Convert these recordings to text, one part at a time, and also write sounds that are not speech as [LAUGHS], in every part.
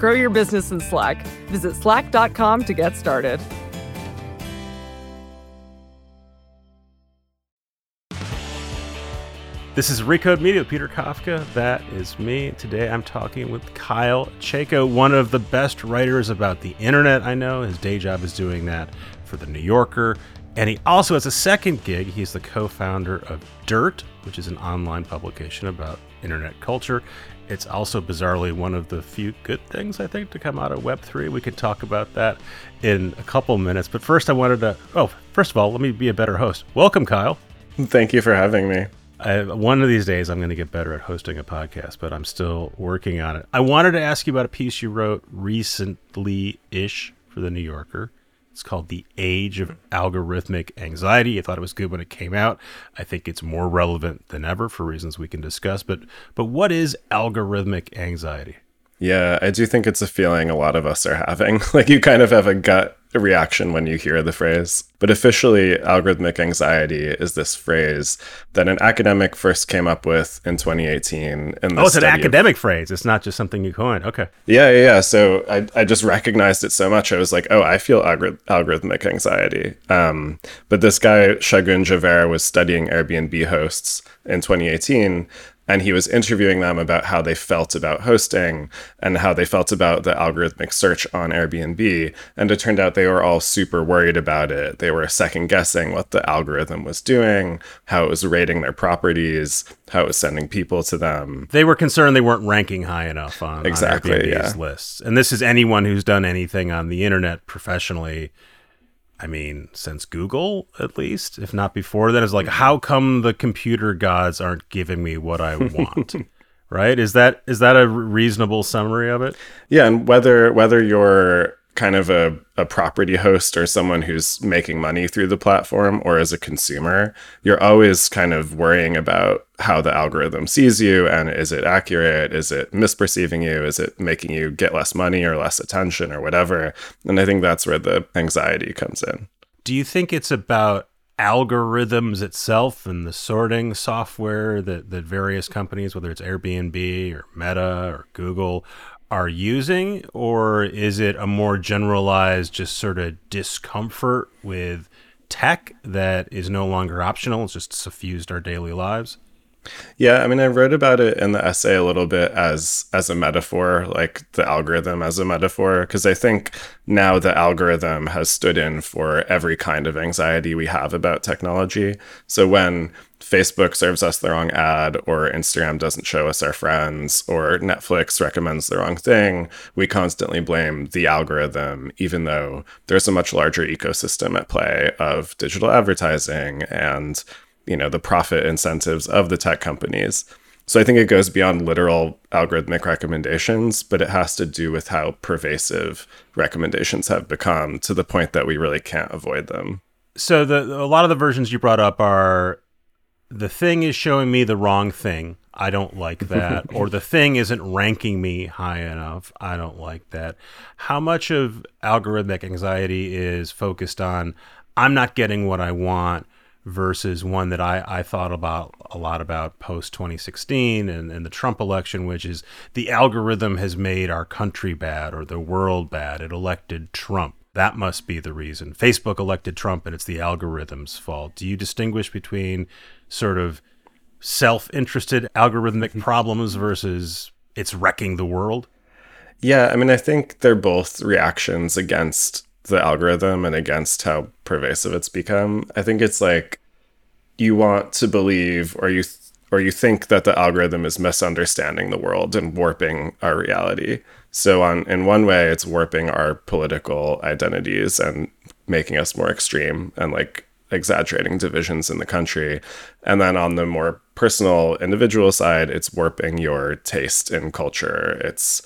Grow your business in Slack. Visit slack.com to get started. This is Recode Media with Peter Kafka. That is me. Today I'm talking with Kyle Chayka, one of the best writers about the internet I know. His day job is doing that for The New Yorker. And he also has a second gig. He's the co founder of Dirt, which is an online publication about internet culture. It's also bizarrely one of the few good things, I think, to come out of Web3. We could talk about that in a couple minutes. But first, I wanted to, oh, first of all, let me be a better host. Welcome, Kyle. Thank you for having me. I, one of these days, I'm going to get better at hosting a podcast, but I'm still working on it. I wanted to ask you about a piece you wrote recently ish for The New Yorker. It's called The Age of Algorithmic Anxiety. I thought it was good when it came out. I think it's more relevant than ever for reasons we can discuss. But but what is algorithmic anxiety? Yeah, I do think it's a feeling a lot of us are having. [LAUGHS] like you kind of have a gut reaction when you hear the phrase. But officially, algorithmic anxiety is this phrase that an academic first came up with in 2018. In oh, it's an academic of... phrase. It's not just something you coined. Okay. Yeah, yeah, yeah. So I, I just recognized it so much. I was like, oh, I feel algor- algorithmic anxiety. Um, but this guy, Shagun Jhaver, was studying Airbnb hosts in 2018 and he was interviewing them about how they felt about hosting and how they felt about the algorithmic search on Airbnb. And it turned out they were all super worried about it. They were second guessing what the algorithm was doing, how it was rating their properties, how it was sending people to them. They were concerned they weren't ranking high enough on, exactly, on Airbnb's yeah. lists. And this is anyone who's done anything on the internet professionally I mean, since Google, at least, if not before then, is like, how come the computer gods aren't giving me what I want? [LAUGHS] right? Is that is that a reasonable summary of it? Yeah, and whether whether you're kind of a, a property host or someone who's making money through the platform or as a consumer, you're always kind of worrying about how the algorithm sees you and is it accurate? Is it misperceiving you? Is it making you get less money or less attention or whatever? And I think that's where the anxiety comes in. Do you think it's about algorithms itself and the sorting software that, that various companies, whether it's Airbnb or Meta or Google, are using, or is it a more generalized, just sort of discomfort with tech that is no longer optional? It's just suffused our daily lives. Yeah, I mean, I wrote about it in the essay a little bit as as a metaphor, like the algorithm as a metaphor, because I think now the algorithm has stood in for every kind of anxiety we have about technology. So when Facebook serves us the wrong ad, or Instagram doesn't show us our friends, or Netflix recommends the wrong thing, we constantly blame the algorithm, even though there's a much larger ecosystem at play of digital advertising and you know the profit incentives of the tech companies. So I think it goes beyond literal algorithmic recommendations, but it has to do with how pervasive recommendations have become to the point that we really can't avoid them. So the a lot of the versions you brought up are the thing is showing me the wrong thing. I don't like [LAUGHS] that. or the thing isn't ranking me high enough. I don't like that. How much of algorithmic anxiety is focused on I'm not getting what I want versus one that I, I thought about a lot about post 2016 and, and the Trump election, which is the algorithm has made our country bad or the world bad. It elected Trump. That must be the reason. Facebook elected Trump and it's the algorithm's fault. Do you distinguish between sort of self interested algorithmic mm-hmm. problems versus it's wrecking the world? Yeah, I mean, I think they're both reactions against the algorithm and against how pervasive it's become. I think it's like you want to believe or you th- or you think that the algorithm is misunderstanding the world and warping our reality. So on in one way it's warping our political identities and making us more extreme and like exaggerating divisions in the country. And then on the more personal individual side, it's warping your taste in culture. It's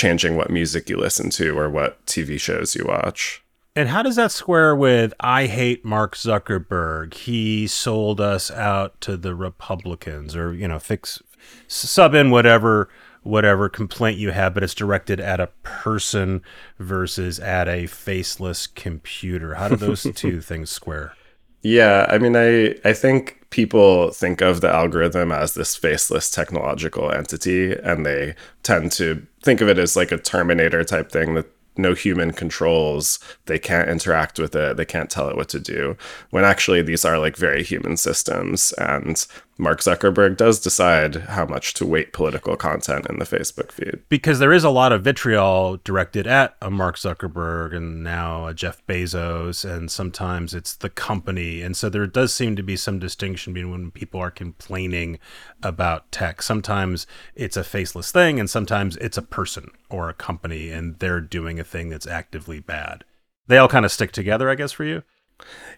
changing what music you listen to or what TV shows you watch. And how does that square with I hate Mark Zuckerberg? He sold us out to the Republicans or you know fix sub in whatever whatever complaint you have, but it's directed at a person versus at a faceless computer. How do those [LAUGHS] two things square? Yeah, I mean, I I think people think of the algorithm as this faceless technological entity, and they tend to think of it as like a Terminator type thing that no human controls. They can't interact with it. They can't tell it what to do. When actually, these are like very human systems. And Mark Zuckerberg does decide how much to weight political content in the Facebook feed. Because there is a lot of vitriol directed at a Mark Zuckerberg and now a Jeff Bezos, and sometimes it's the company. And so there does seem to be some distinction between when people are complaining about tech. Sometimes it's a faceless thing, and sometimes it's a person or a company, and they're doing a thing that's actively bad. They all kind of stick together, I guess, for you.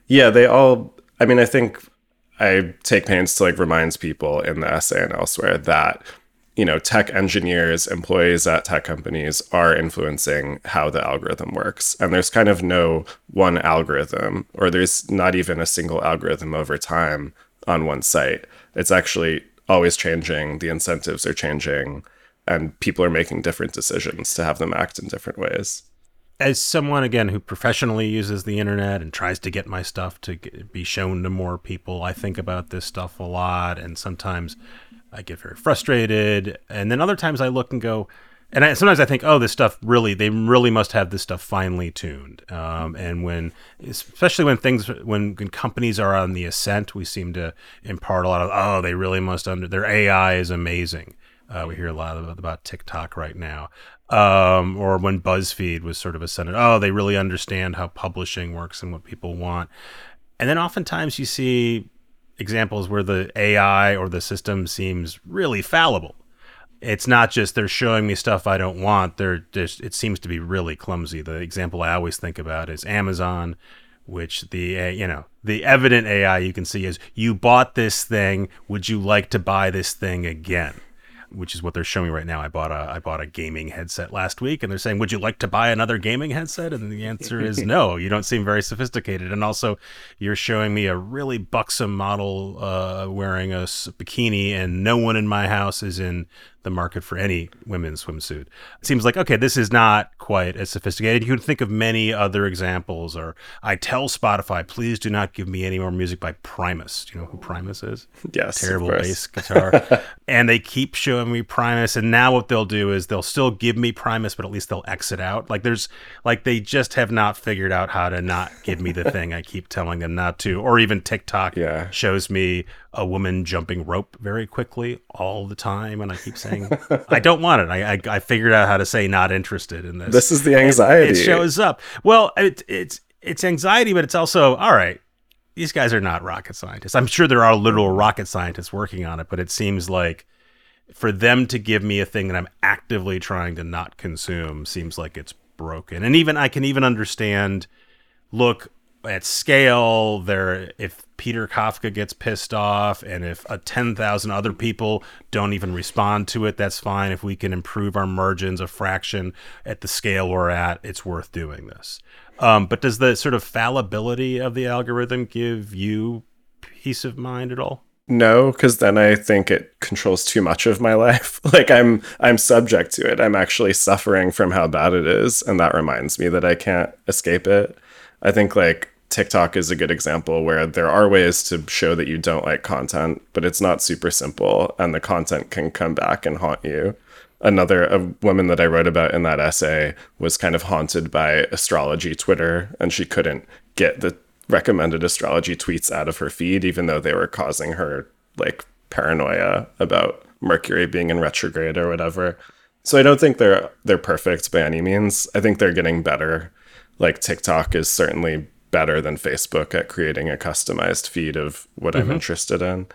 Yeah, they all. I mean, I think I take pains to like reminds people in the essay and elsewhere that you know tech engineers, employees at tech companies are influencing how the algorithm works, and there's kind of no one algorithm, or there's not even a single algorithm over time on one site. It's actually always changing. The incentives are changing, and people are making different decisions to have them act in different ways as someone again who professionally uses the internet and tries to get my stuff to get, be shown to more people, I think about this stuff a lot, and sometimes I get very frustrated, and then other times I look and go, and I, sometimes I think, oh, this stuff really, they really must have this stuff finely tuned. Um, and when, especially when things, when, when companies are on the ascent, we seem to impart a lot of, oh, they really must under, their AI is amazing. Uh, we hear a lot about, about TikTok right now um, or when BuzzFeed was sort of ascended. Oh, they really understand how publishing works and what people want. And then oftentimes you see examples where the AI or the system seems really fallible. It's not just they're showing me stuff I don't want. They're just it seems to be really clumsy. The example I always think about is Amazon, which the you know the evident AI you can see is you bought this thing. Would you like to buy this thing again? Which is what they're showing me right now. I bought a I bought a gaming headset last week, and they're saying, "Would you like to buy another gaming headset?" And the answer is [LAUGHS] no. You don't seem very sophisticated, and also you're showing me a really buxom model uh, wearing a bikini, and no one in my house is in the market for any women's swimsuit. It seems like okay, this is not quite as sophisticated. You can think of many other examples. Or I tell Spotify, please do not give me any more music by Primus. Do you know who Primus is? Yes, terrible bass guitar. [LAUGHS] and they keep showing me Primus, and now what they'll do is they'll still give me Primus, but at least they'll exit out. Like there's like they just have not figured out how to not give me the thing I keep telling them not to. Or even TikTok yeah. shows me a woman jumping rope very quickly all the time, and I keep saying [LAUGHS] I don't want it. I, I, I figured out how to say not interested in this. This is the anxiety. It, it shows up. Well, it, it's it's anxiety, but it's also all right. These guys are not rocket scientists. I'm sure there are literal rocket scientists working on it, but it seems like for them to give me a thing that I'm actively trying to not consume seems like it's broken. And even I can even understand. Look, at scale there if peter kafka gets pissed off and if a 10,000 other people don't even respond to it that's fine. If we can improve our margins a fraction at the scale we're at it's worth doing this. Um, but does the sort of fallibility of the algorithm give you peace of mind at all? No because then i think it controls too much of my [LAUGHS] life. Like i'm i'm subject to it. I'm actually suffering from how bad it is and that reminds me that i can't escape it. I think like TikTok is a good example where there are ways to show that you don't like content, but it's not super simple and the content can come back and haunt you. Another a woman that I wrote about in that essay was kind of haunted by astrology Twitter and she couldn't get the recommended astrology tweets out of her feed even though they were causing her like paranoia about Mercury being in retrograde or whatever. So I don't think they're they're perfect by any means. I think they're getting better. Like TikTok is certainly better than Facebook at creating a customized feed of what mm-hmm. I'm interested in.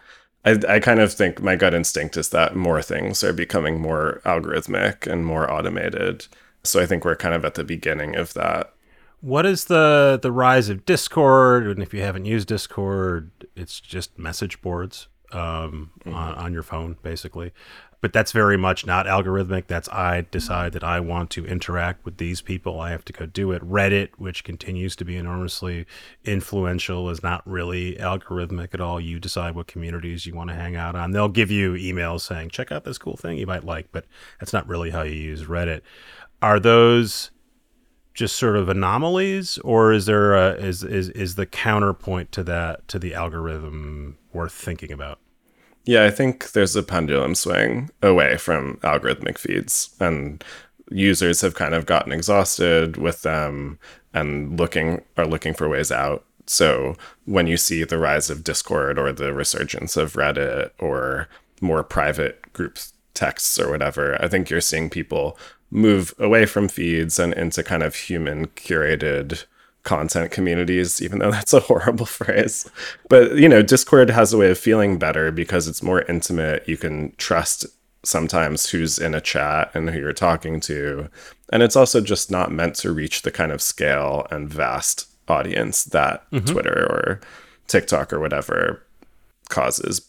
I, I kind of think my gut instinct is that more things are becoming more algorithmic and more automated. So I think we're kind of at the beginning of that. What is the the rise of Discord? And if you haven't used Discord, it's just message boards um, mm-hmm. on, on your phone, basically. But that's very much not algorithmic. That's I decide that I want to interact with these people. I have to go do it. Reddit, which continues to be enormously influential, is not really algorithmic at all. You decide what communities you want to hang out on. They'll give you emails saying, check out this cool thing you might like, but that's not really how you use Reddit. Are those just sort of anomalies, or is there a, is, is is the counterpoint to that to the algorithm worth thinking about? Yeah, I think there's a pendulum swing away from algorithmic feeds, and users have kind of gotten exhausted with them and looking are looking for ways out. So when you see the rise of Discord or the resurgence of Reddit or more private group texts or whatever, I think you're seeing people move away from feeds and into kind of human curated content communities, even though [LAUGHS] that's a horrible phrase. But, you know, Discord has a way of feeling better because it's more intimate. You can trust sometimes who's in a chat and who you're talking to. And it's also just not meant to reach the kind of scale and vast audience that mm-hmm. Twitter or TikTok or whatever causes.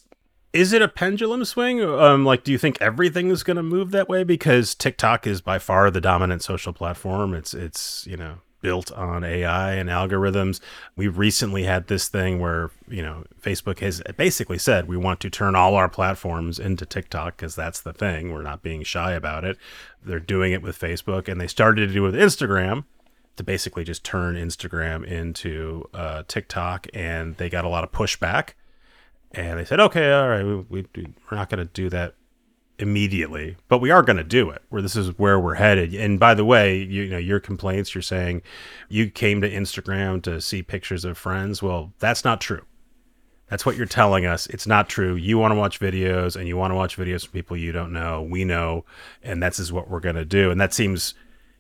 Is it a pendulum swing? Um, like, do you think everything is going to move that way? Because TikTok is by far the dominant social platform. It's, it's, you know, built on AI and algorithms. We recently had this thing where, you know, Facebook has basically said we want to turn all our platforms into TikTok because that's the thing. We're not being shy about it. They're doing it with Facebook and they started to do it with Instagram to basically just turn Instagram into uh, TikTok and they got a lot of pushback. And they said, okay, all right, we, we, we're not going to do that immediately, but we are going to do it. Where this is where we're headed. And by the way, you, you, know your complaints. You're saying you came to Instagram to see pictures of friends. Well, that's not true. That's what you're telling us. It's not true. You want to watch videos, and you want to watch videos from people you don't know. We know, and that's is what we're going to do. And that seems,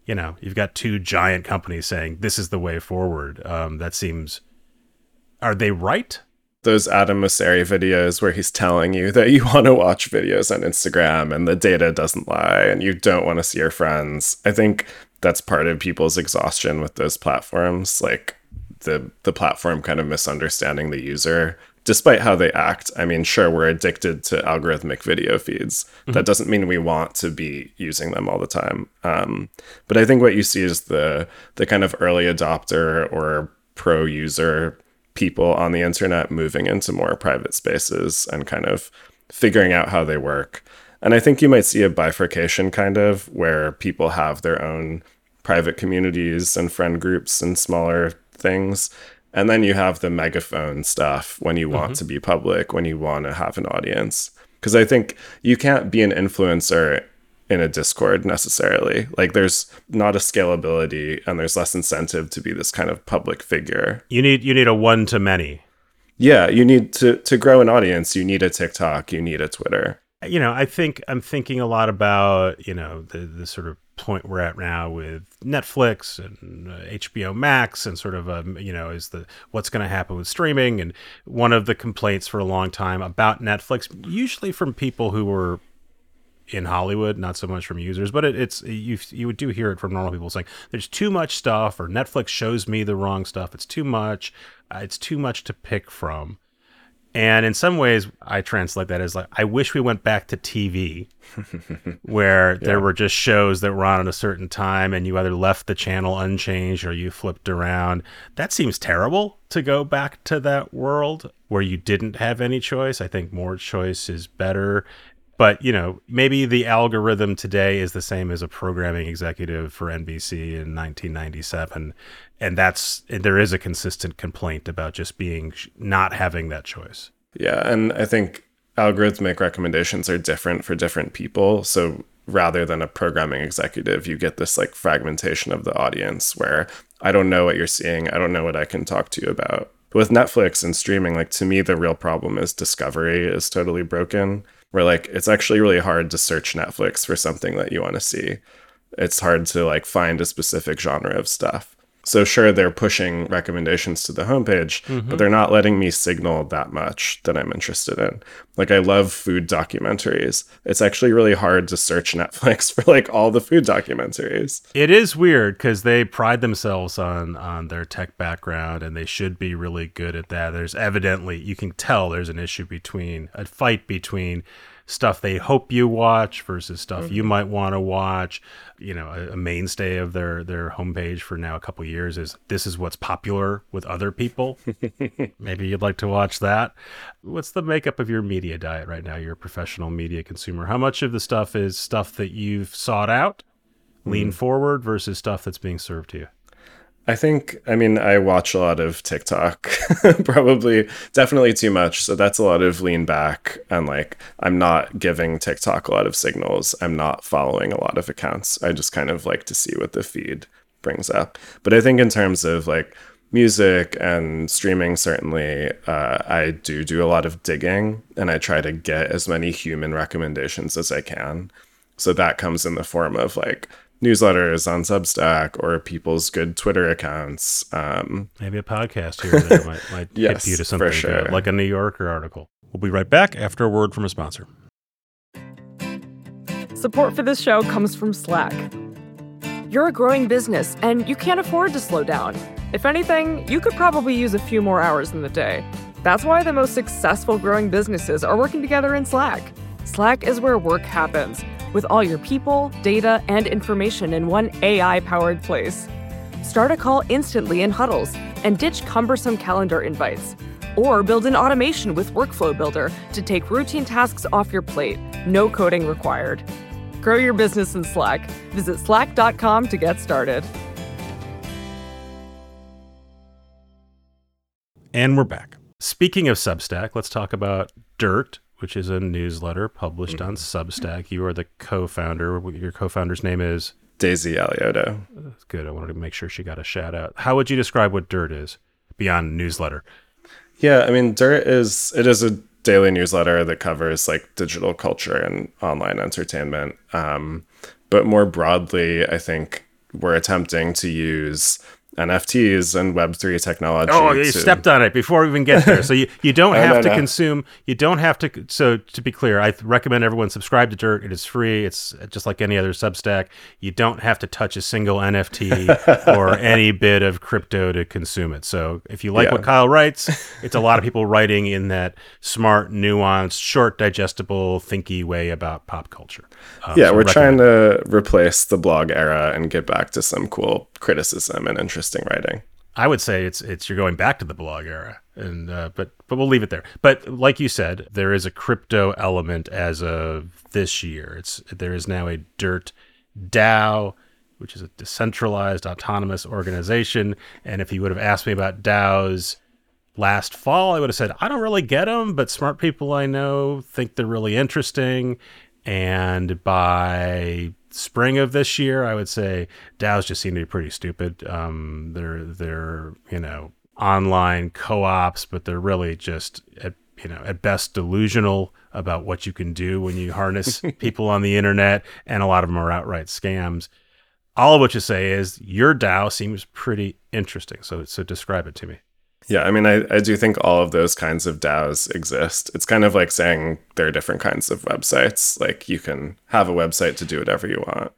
you know, you've got two giant companies saying this is the way forward. Um, that seems. Are they right? Those Adam Mosseri videos where he's telling you that you want to watch videos on Instagram and the data doesn't lie and you don't want to see your friends. I think that's part of people's exhaustion with those platforms, like the the platform kind of misunderstanding the user despite how they act. I mean, sure, we're addicted to algorithmic video feeds. Mm-hmm. That doesn't mean we want to be using them all the time. Um, but I think what you see is the the kind of early adopter or pro user people on the internet moving into more private spaces and kind of figuring out how they work. And I think you might see a bifurcation kind of where people have their own private communities and friend groups and smaller things. And then you have the megaphone stuff when you want mm-hmm. to be public, when you want to have an audience. Because I think you can't be an influencer in a Discord necessarily. Like there's not a scalability and there's less incentive to be this kind of public figure. You need you need a one to many. Yeah, you need to to grow an audience, you need a TikTok, you need a Twitter. You know, I think I'm thinking a lot about, you know, the the sort of point we're at now with Netflix and uh, HBO Max and sort of um, you know is the what's going to happen with streaming and one of the complaints for a long time about Netflix usually from people who were in Hollywood, not so much from users, but it, it's you you do hear it from normal people saying there's too much stuff or Netflix shows me the wrong stuff. It's too much. Uh, it's too much to pick from. And in some ways, I translate that as like, I wish we went back to TV [LAUGHS] where yeah. there were just shows that were on at a certain time and you either left the channel unchanged or you flipped around. That seems terrible to go back to that world where you didn't have any choice. I think more choice is better but you know maybe the algorithm today is the same as a programming executive for NBC in 1997 and that's there is a consistent complaint about just being not having that choice. Yeah and i think algorithmic recommendations are different for different people. So rather than a programming executive you get this like fragmentation of the audience where i don't know what you're seeing. I don't know what i can talk to you about. With netflix and streaming like to me the real problem is discovery is totally broken where like it's actually really hard to search Netflix for something that you want to see. It's hard to like find a specific genre of stuff. So sure, they're pushing recommendations to the homepage, mm-hmm. but they're not letting me signal that much that I'm interested in. Like I love food documentaries. It's actually really hard to search [LAUGHS] Netflix for like all the food documentaries. It is weird because they pride themselves on on their tech background and they should be really good at that. There's evidently you can tell there's an issue between a fight between stuff they hope you watch versus stuff mm-hmm. you might want to watch. You know, a, a, mainstay of their their homepage for now a couple years is this is what's popular with other people. [LAUGHS] Maybe you'd like to watch that. What's the makeup of your media diet right now? You're a professional media consumer. How much of the stuff is stuff that you've sought out, lean mm. forward versus stuff that's being served to you? I think, I mean, I watch a lot of TikTok, [LAUGHS] probably definitely too much. So that's a lot of lean back. And like, I'm not giving TikTok a lot of signals. I'm not following a lot of accounts. I just kind of like to see what the feed brings up. But I think in terms of like music and streaming, certainly, uh, I do do a lot of digging and I try to get as many human recommendations as I can. So that comes in the form of like newsletters on Substack or people's good Twitter accounts. Um, Maybe a podcast here that might, might [LAUGHS] yes, hit you to something sure. like a New Yorker article. We'll be right back after a word from a sponsor. Support for this show comes from Slack. You're a growing business and you can't afford to slow down. If anything, you could probably use a few more hours in the day. That's why the most successful growing businesses are working together in Slack. Slack is where work happens with all your people, data, and information in one AI powered place. Start a call instantly in huddles and ditch cumbersome calendar invites. Or build an automation with Workflow Builder to take routine tasks off your plate, no coding required. Grow your business in Slack. Visit slack.com to get started. And we're back. Speaking of Substack, let's talk about Dirt, which is a newsletter published mm-hmm. on Substack. You are the co-founder. Your co-founder's name is Daisy Alioto. That's good. I wanted to make sure she got a shout out. How would you describe what Dirt is beyond newsletter? Yeah, I mean, Dirt is it is a daily newsletter that covers like digital culture and online entertainment. Um, but more broadly, I think we're attempting to use NFTs and Web3 technology. Oh, you to... stepped on it before we even get there. So you, you don't [LAUGHS] have no, to no. consume, you don't have to. So to be clear, I recommend everyone subscribe to Dirt. It is free. It's just like any other Substack. You don't have to touch a single NFT [LAUGHS] or any bit of crypto to consume it. So if you like yeah. what Kyle writes, it's a lot of people writing in that smart, nuanced, short, digestible, thinky way about pop culture. Um, yeah, so we're trying to replace the blog era and get back to some cool criticism and interesting writing. I would say it's it's you're going back to the blog era, and uh, but but we'll leave it there. But like you said, there is a crypto element as of this year. It's there is now a Dirt DAO, which is a decentralized autonomous organization. And if you would have asked me about DAOs last fall, I would have said I don't really get them, but smart people I know think they're really interesting. And by spring of this year, I would say DAOs just seem to be pretty stupid. Um, they're they're you know online co-ops, but they're really just at you know at best delusional about what you can do when you harness [LAUGHS] people on the internet, and a lot of them are outright scams. All of what you say is your DAO seems pretty interesting. So so describe it to me. Yeah, I mean, I, I do think all of those kinds of DAOs exist. It's kind of like saying there are different kinds of websites. Like you can have a website to do whatever you want.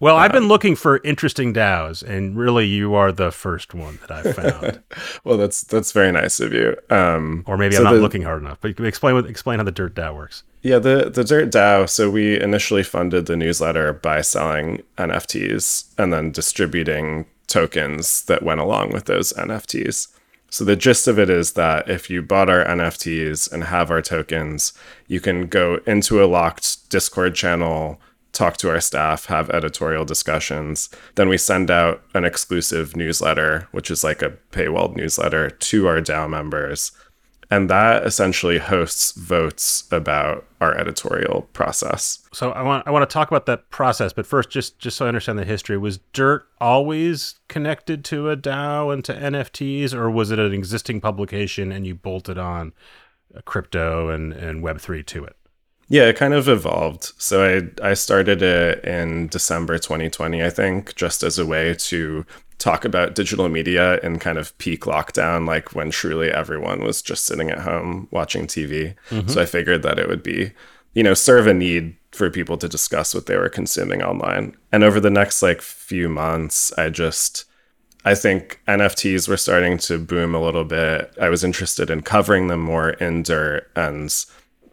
Well, um, I've been um, looking for interesting DAOs, and really, you are the first one that I've found. [LAUGHS] well, that's that's very nice of you. Um, or maybe so I'm not the, looking hard enough. But explain what, explain how the Dirt DAO works. Yeah, the the Dirt DAO. So we initially funded the newsletter by selling NFTs and then distributing tokens that went along with those NFTs. So the gist of it is that if you bought our NFTs and have our tokens, you can go into a locked Discord channel, talk to our staff, have editorial discussions. Then we send out an exclusive newsletter, which is like a paywalled newsletter to our DAO members and that essentially hosts votes about our editorial process. So I want I want to talk about that process, but first, just just so I understand the history, was Dirt always connected to a DAO and to NFTs, or was it an existing publication and you bolted on uh, crypto and and Web three to it? Yeah, it kind of evolved. So I I started it in December 2020, I think, just as a way to talk about digital media in kind of peak lockdown, like when truly everyone was just sitting at home watching TV. Mm-hmm. So I figured that it would be, you know, serve a need for people to discuss what they were consuming online. And over the next like few months, I just I think NFTs were starting to boom a little bit. I was interested in covering them more in dirt and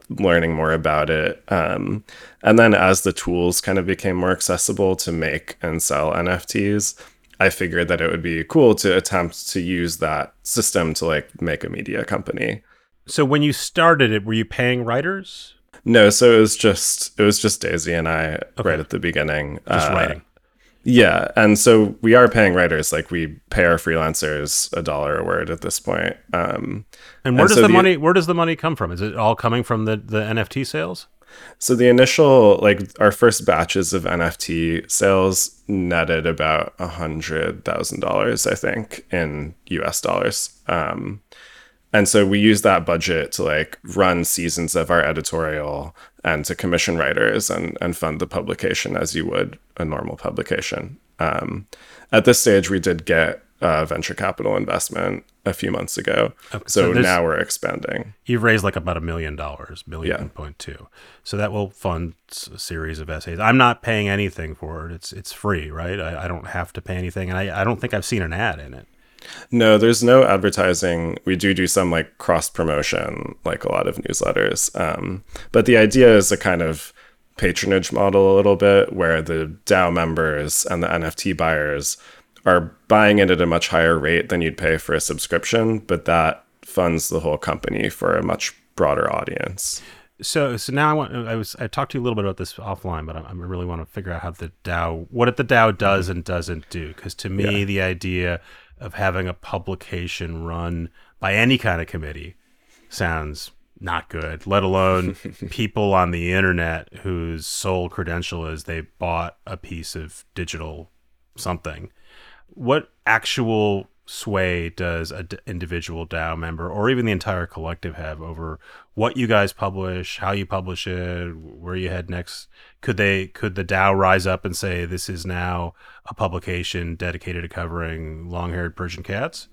learning more about it. Um, and then as the tools kind of became more accessible to make and sell NFTs, I figured that it would be cool to attempt to use that system to like make a media company. So when you started it, were you paying writers? No, so it was just it was just Daisy and I okay. right at the beginning. Just uh, writing. Yeah, and so we are paying writers. Like we pay our freelancers a dollar a word at this point. Um, and where and does so the, the money? Where does the money come from? Is it all coming from the the NFT sales? So the initial, like our first batches of NFT sales netted about a hundred thousand dollars, I think, in US dollars. Um, and so we use that budget to like run seasons of our editorial and to commission writers and, and fund the publication as you would a normal publication. Um, at this stage, we did get uh, venture capital investment a few months ago. Okay, so, so now we're expanding. You've raised like about a million dollars, million yeah. point two. So that will fund a series of essays. I'm not paying anything for it. It's it's free, right? I, I don't have to pay anything, and I, I don't think I've seen an ad in it. No, there's no advertising. We do do some like cross promotion, like a lot of newsletters. Um, but the idea is a kind of patronage model a little bit where the DAO members and the NFT buyers are buying it at a much higher rate than you'd pay for a subscription, but that funds the whole company for a much broader audience. So, so now I want. I was. I talked to you a little bit about this offline, but I, I really want to figure out how the DAO, what the DAO does and doesn't do. Because to me, yeah. the idea of having a publication run by any kind of committee sounds not good, let alone [LAUGHS] people on the internet whose sole credential is they bought a piece of digital something. What actual sway does an d- individual DAO member or even the entire collective have over what you guys publish, how you publish it, where you head next? Could they could the DAO rise up and say this is now a publication dedicated to covering long-haired Persian cats?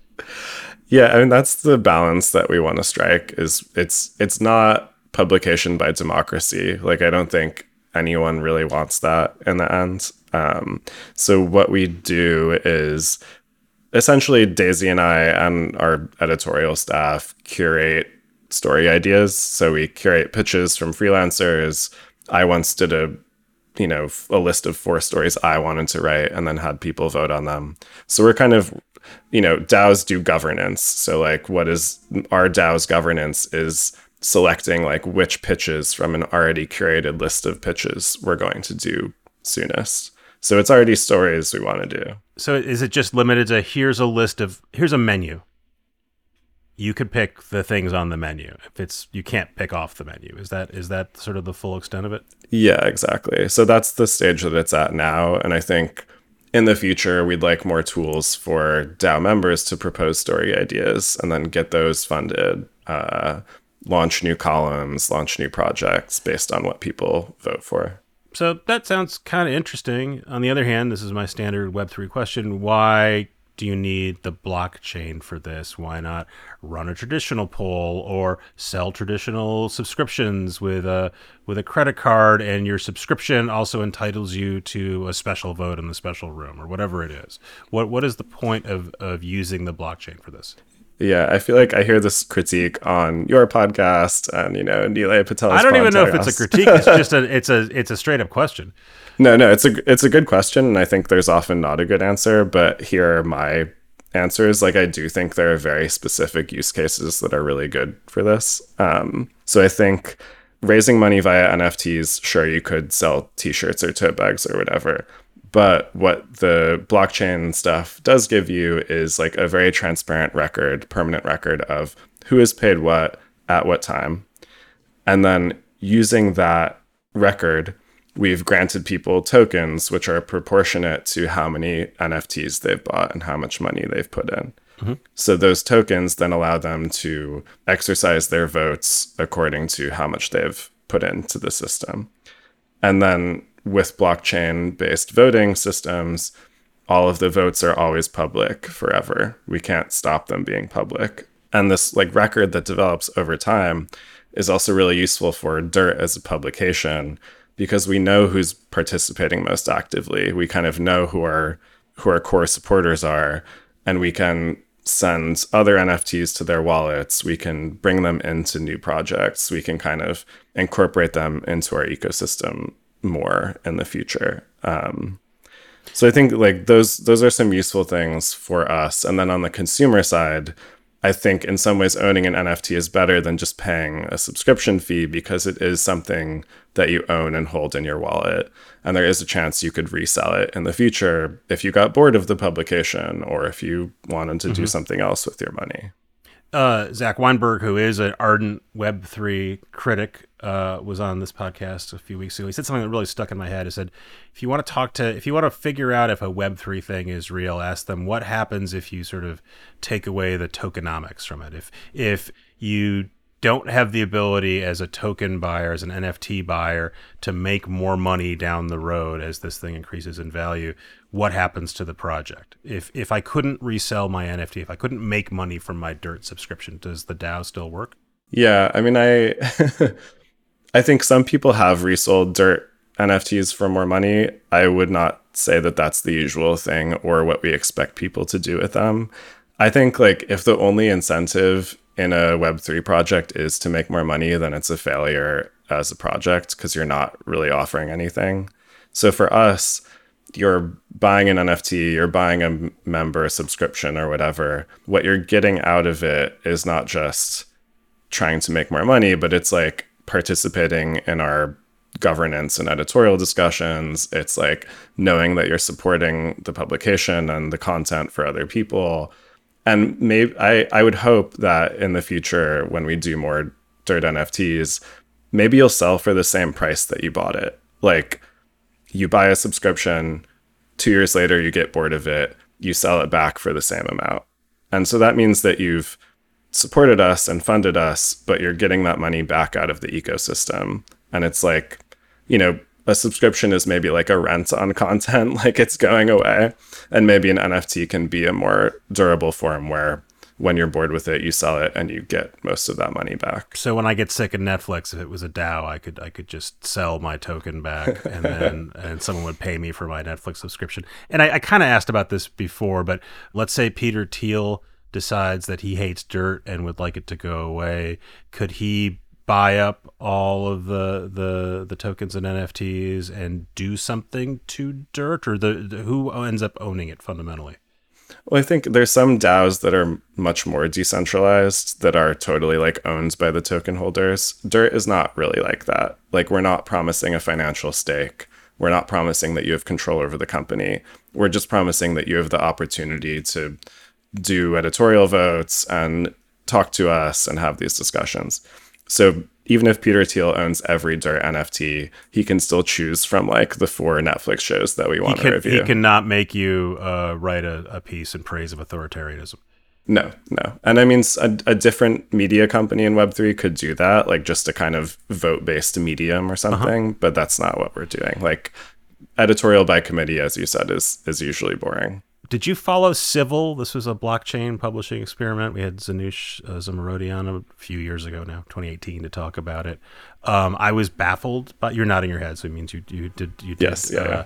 Yeah, I mean that's the balance that we want to strike is it's it's not publication by democracy. Like I don't think anyone really wants that in the end. Um, so what we do is essentially Daisy and I and our editorial staff curate story ideas. So we curate pitches from freelancers. I once did a you know a list of four stories I wanted to write and then had people vote on them. So we're kind of you know DAOs do governance. So like what is our DAO's governance is selecting like which pitches from an already curated list of pitches we're going to do soonest. So it's already stories we want to do. So is it just limited to here's a list of here's a menu. You could pick the things on the menu. If it's you can't pick off the menu. Is that is that sort of the full extent of it? Yeah, exactly. So that's the stage that it's at now and I think in the future we'd like more tools for DAO members to propose story ideas and then get those funded. Uh, launch new columns, launch new projects based on what people vote for so that sounds kind of interesting. On the other hand, this is my standard Web3 question. Why do you need the blockchain for this? Why not run a traditional poll or sell traditional subscriptions with a with a credit card and your subscription also entitles you to a special vote in the special room or whatever it is? What what is the point of, of using the blockchain for this? Yeah, I feel like I hear this critique on your podcast and you know Nilay Patel's. I don't even know if it's a critique. It's [LAUGHS] just a it's a it's a straight up question. No, no, it's a it's a good question, and I think there's often not a good answer. But here are my answers. Like I do think there are very specific use cases that are really good for this. Um, so I think raising money via NFTs, sure, you could sell T-shirts or tote bags or whatever. But what the blockchain stuff does give you is like a very transparent record, permanent record of who has paid what at what time. And then using that record, we've granted people tokens which are proportionate to how many NFTs they've bought and how much money they've put in. Mm-hmm. So those tokens then allow them to exercise their votes according to how much they've put into the system. And then with blockchain based voting systems, all of the votes are always public forever. We can't stop them being public. And this like record that develops over time is also really useful for Dirt as a publication because we know who's participating most actively. We kind of know who our who our core supporters are and we can send other NFTs to their wallets. We can bring them into new projects. We can kind of incorporate them into our ecosystem more in the future. Um, so I think like those those are some useful things for us. And then on the consumer side, I think in some ways owning an NFT is better than just paying a subscription fee because it is something that you own and hold in your wallet. And there is a chance you could resell it in the future if you got bored of the publication or if you wanted to mm-hmm. do something else with your money uh, Zach Weinberg, who is an ardent Web3 critic, uh, was on this podcast a few weeks ago. He said something that really stuck in my head. He said, if you want to talk to, if you want to figure out if a Web3 thing is real, ask them what happens if you sort of take away the tokenomics from it. If, if you don't have the ability as a token buyer, as an NFT buyer, to make more money down the road as this thing increases in value, what happens to the project? If if I couldn't resell my NFT, if I couldn't make money from my Dirt subscription, does the DAO still work? Yeah, I mean, I [LAUGHS] I think some people have resold Dirt NFTs for more money. I would not say that that's the usual thing or what we expect people to do with them. I think like if the only incentive in a Web3 project is to make more money, then it's a failure as a project because you're not really offering anything. So for us, you're buying an NFT, you're buying a member subscription or whatever. What you're getting out of it is not just trying to make more money, but it's like participating in our governance and editorial discussions. It's like knowing that you're supporting the publication and the content for other people and maybe I, I would hope that in the future when we do more dirt nfts maybe you'll sell for the same price that you bought it. Like you buy a subscription two years later you get bored of it you sell it back for the same amount. And so that means that you've supported us and funded us but you're getting that money back out of the ecosystem. And it's like you know a subscription is maybe like a rent on content, [LAUGHS] like it's going away. And maybe an NFT can be a more durable form where when you're bored with it, you sell it and you get most of that money back. So when I get sick of Netflix, if it was a DAO, I could I could just sell my token back [LAUGHS] and then and someone would pay me for my Netflix subscription. And I, I kind of asked about this before, but let's say Peter Thiel decides that he hates dirt and would like it to go away. Could he buy up all of the the the tokens and NFTs and do something to dirt or the, the, who ends up owning it fundamentally? Well i think there's some DAOs that are much more decentralized that are totally like owned by the token holders. Dirt is not really like that. Like we're not promising a financial stake. We're not promising that you have control over the company. We're just promising that you have the opportunity to do editorial votes and talk to us and have these discussions so even if Peter Thiel owns every Dirt NFT, he can still choose from like the four Netflix shows that we want to review. He cannot make you uh, write a, a, piece in praise of authoritarianism. No, no. And I mean, a, a different media company in Web3 could do that, like just a kind of vote based medium or uh-huh. something, uh-huh. but that's not what we're doing. Like editorial by committee, as you said, is is usually boring. Did you follow Civil? This was a blockchain publishing experiment. We had Zanush uh, Zamarodi on a few years ago now, 2018, to talk about it. Um, I was baffled, but you're nodding your head, so it means you you did you did yes, yeah, uh, yeah.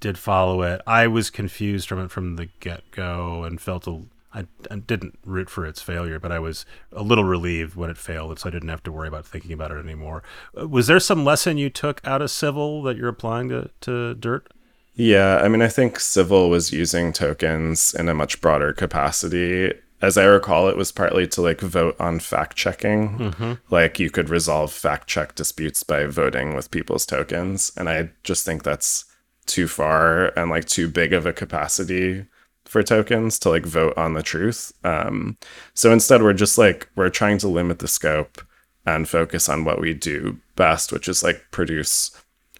did follow it. I was confused from it from the get go and felt a I, I, didn't root for its failure, but I was a little relieved when it failed, so I didn't have to worry about thinking about it anymore. Uh, was there some lesson you took out of Civil that you're applying to, to Dirt? Yeah, I mean, I think Civil was using tokens in a much broader capacity. As I recall, it was partly to like vote on fact checking. Mm-hmm. Like you could resolve fact check disputes by voting with people's tokens. And I just think that's too far and like too big of a capacity for tokens to like vote on the truth. Um, so instead, we're just like, we're trying to limit the scope and focus on what we do best, which is like produce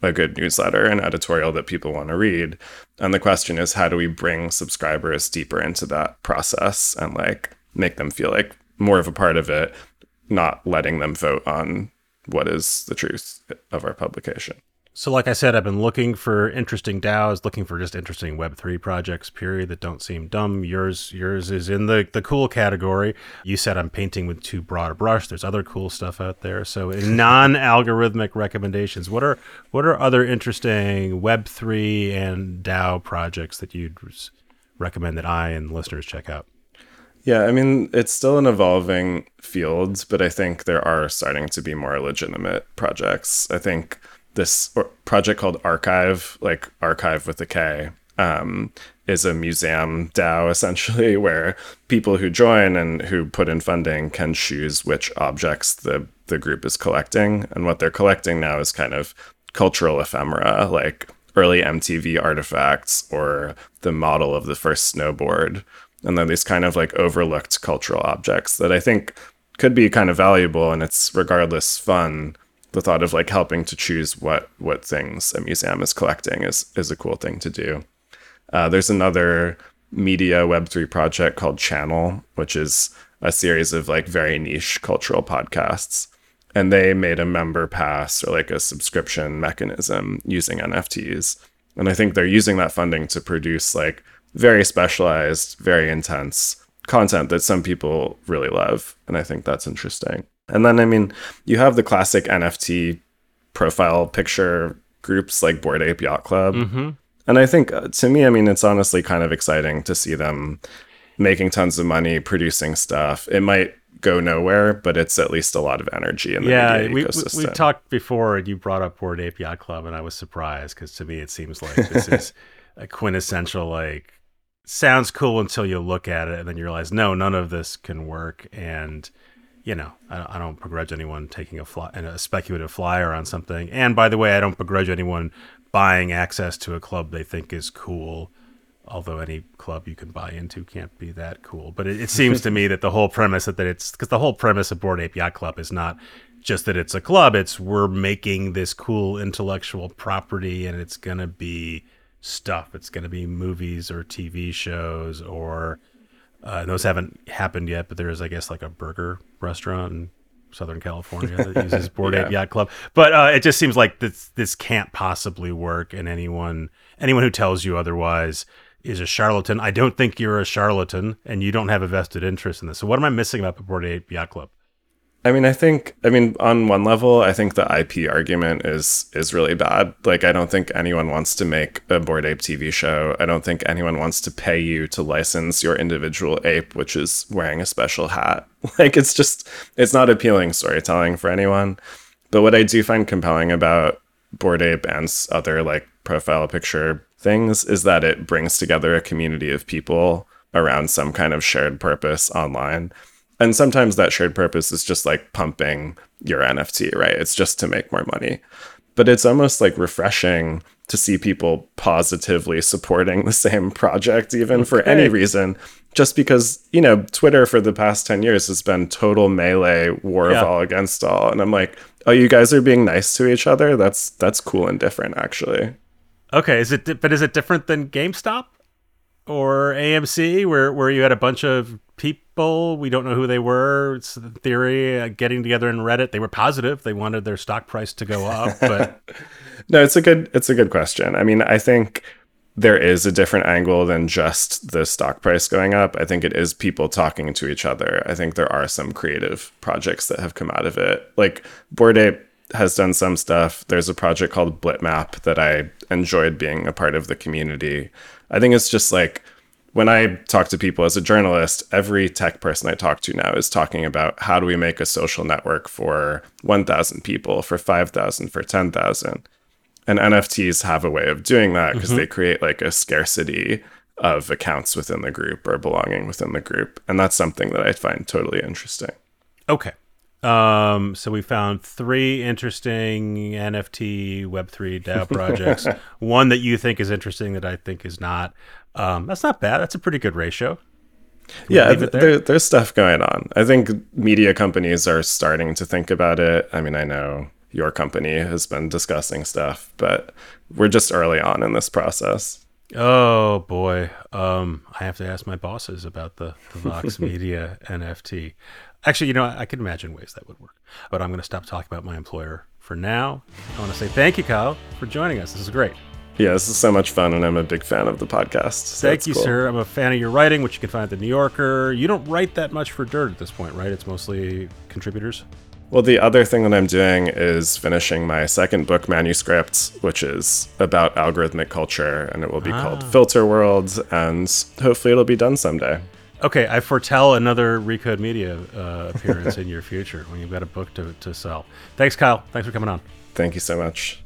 a good newsletter and editorial that people want to read. And the question is, how do we bring subscribers deeper into that process and like make them feel like more of a part of it, not letting them vote on what is the truth of our publication? So, like I said, I've been looking for interesting DAOs, looking for just interesting Web three projects. Period. That don't seem dumb. Yours, yours is in the the cool category. You said I'm painting with too broad a brush. There's other cool stuff out there. So, [LAUGHS] non algorithmic recommendations, what are what are other interesting Web three and DAO projects that you'd recommend that I and listeners check out? Yeah, I mean, it's still an evolving field, but I think there are starting to be more legitimate projects. I think this project called Arkive, like Arkive with a K, um, is a museum DAO essentially, [LAUGHS] where people who join and who put in funding can choose which objects the the group is collecting, and what they're collecting now is kind of cultural ephemera, like early MTV artifacts or the model of the first snowboard and then these kind of like overlooked cultural objects that I think could be kind of valuable and it's regardless fun. The thought of like helping to choose what what things a museum is collecting is is a cool thing to do. Uh, there's another media Web3 project called Channel, which is a series of like very niche cultural podcasts. And they made a member pass or like a subscription mechanism using NFTs. And I think they're using that funding to produce like very specialized, very intense content that some people really love. And I think that's interesting. And then, I mean, you have the classic NFT profile picture groups like Bored Ape Yacht Club. Mm-hmm. And I think uh, to me, I mean, it's honestly kind of exciting to see them making tons of money, producing stuff. It might go nowhere, but it's at least a lot of energy in the yeah, we, ecosystem. We, we talked before, and you brought up Bored Ape Yacht Club, and I was surprised because to me it seems like this is [LAUGHS] a quintessential like sounds cool until you look at it and then you realize no none of this can work and you know i, I don't begrudge anyone taking a fly a speculative flyer on something. And by the way i don't begrudge anyone buying access to a club they think is cool. Although any club you can buy into can't be that cool. But it, it seems to me that the whole premise that, that it's because the whole premise of Bored ape yacht club is not just that it's a club it's we're making this cool intellectual property and it's going to be stuff. It's going to be movies or TV shows or uh, those haven't happened yet, but there is, I guess, like a burger restaurant in Southern California that [LAUGHS] uses Bored yeah. Ape Yacht Club. But uh, it just seems like this this can't possibly work, and anyone anyone who tells you otherwise is a charlatan. I don't think you're a charlatan, and you don't have a vested interest in this. So what am I missing about the Bored Ape Yacht Club? I mean, I think, I mean, on one level, I think the IP argument is is really bad. Like, I don't think anyone wants to make a Bored Ape TV show. I don't think anyone wants to pay you to license your individual ape, which is wearing a special hat. [LAUGHS] Like, it's just, it's not appealing storytelling for anyone. But what I do find compelling about Bored Ape and other like profile picture things is that it brings together a community of people around some kind of shared purpose online and sometimes that shared purpose is just like pumping your NFT, right? It's just to make more money. But it's almost like refreshing to see people positively supporting the same project, even okay. for any reason, just because, you know, Twitter for the past 10 years has been total melee war yeah. of all against all. And I'm like, oh, you guys are being nice to each other? That's that's cool and different, actually. Okay, is it but is it different than GameStop or AMC where where you had a bunch of people. We don't know who they were. It's the theory uh, getting together in Reddit. They were positive. They wanted their stock price to go up, [LAUGHS] but no, it's a good it's a good question. I mean, I think there is a different angle than just the stock price going up. I think it is people talking to each other. I think there are some creative projects that have come out of it. Like Bored Ape has done some stuff. There's a project called Blitmap that I enjoyed being a part of the community. I think it's just like when I talk to people as a journalist, every tech person I talk to now is talking about how do we make a social network for 1,000 people, for 5,000, for 10,000. And NFTs have a way of doing that because mm-hmm. they create like a scarcity of accounts within the group or belonging within the group. And that's something that I find totally interesting. Okay. Um, so we found three interesting NFT Web3 DAO projects. [LAUGHS] One that you think is interesting that I think is not. Um, that's not bad. That's a pretty good ratio. yeah, there? There, there's stuff going on. I think media companies are starting to think about it. I mean, I know your company has been discussing stuff, but we're just early on in this process. Oh boy, um, I have to ask my bosses about the, the Vox [LAUGHS] Media NFT. Actually, you know, I can imagine ways that would work, but I'm going to stop talking about my employer for now. I want to say thank you, Kyle, for joining us. This is great. Yeah, this is so much fun, and I'm a big fan of the podcast. So Thank you, cool. sir. I'm a fan of your writing, which you can find at the New Yorker. You don't write that much for Dirt at this point, right? It's mostly contributors. Well, the other thing that I'm doing is finishing my second book manuscript, which is about algorithmic culture, and it will be ah. called Filter Worlds, and hopefully it'll be done someday. Okay, I foretell another Recode Media uh, appearance in your future when you've got a book to, to sell. Thanks, Kyle. Thanks for coming on. Thank you so much.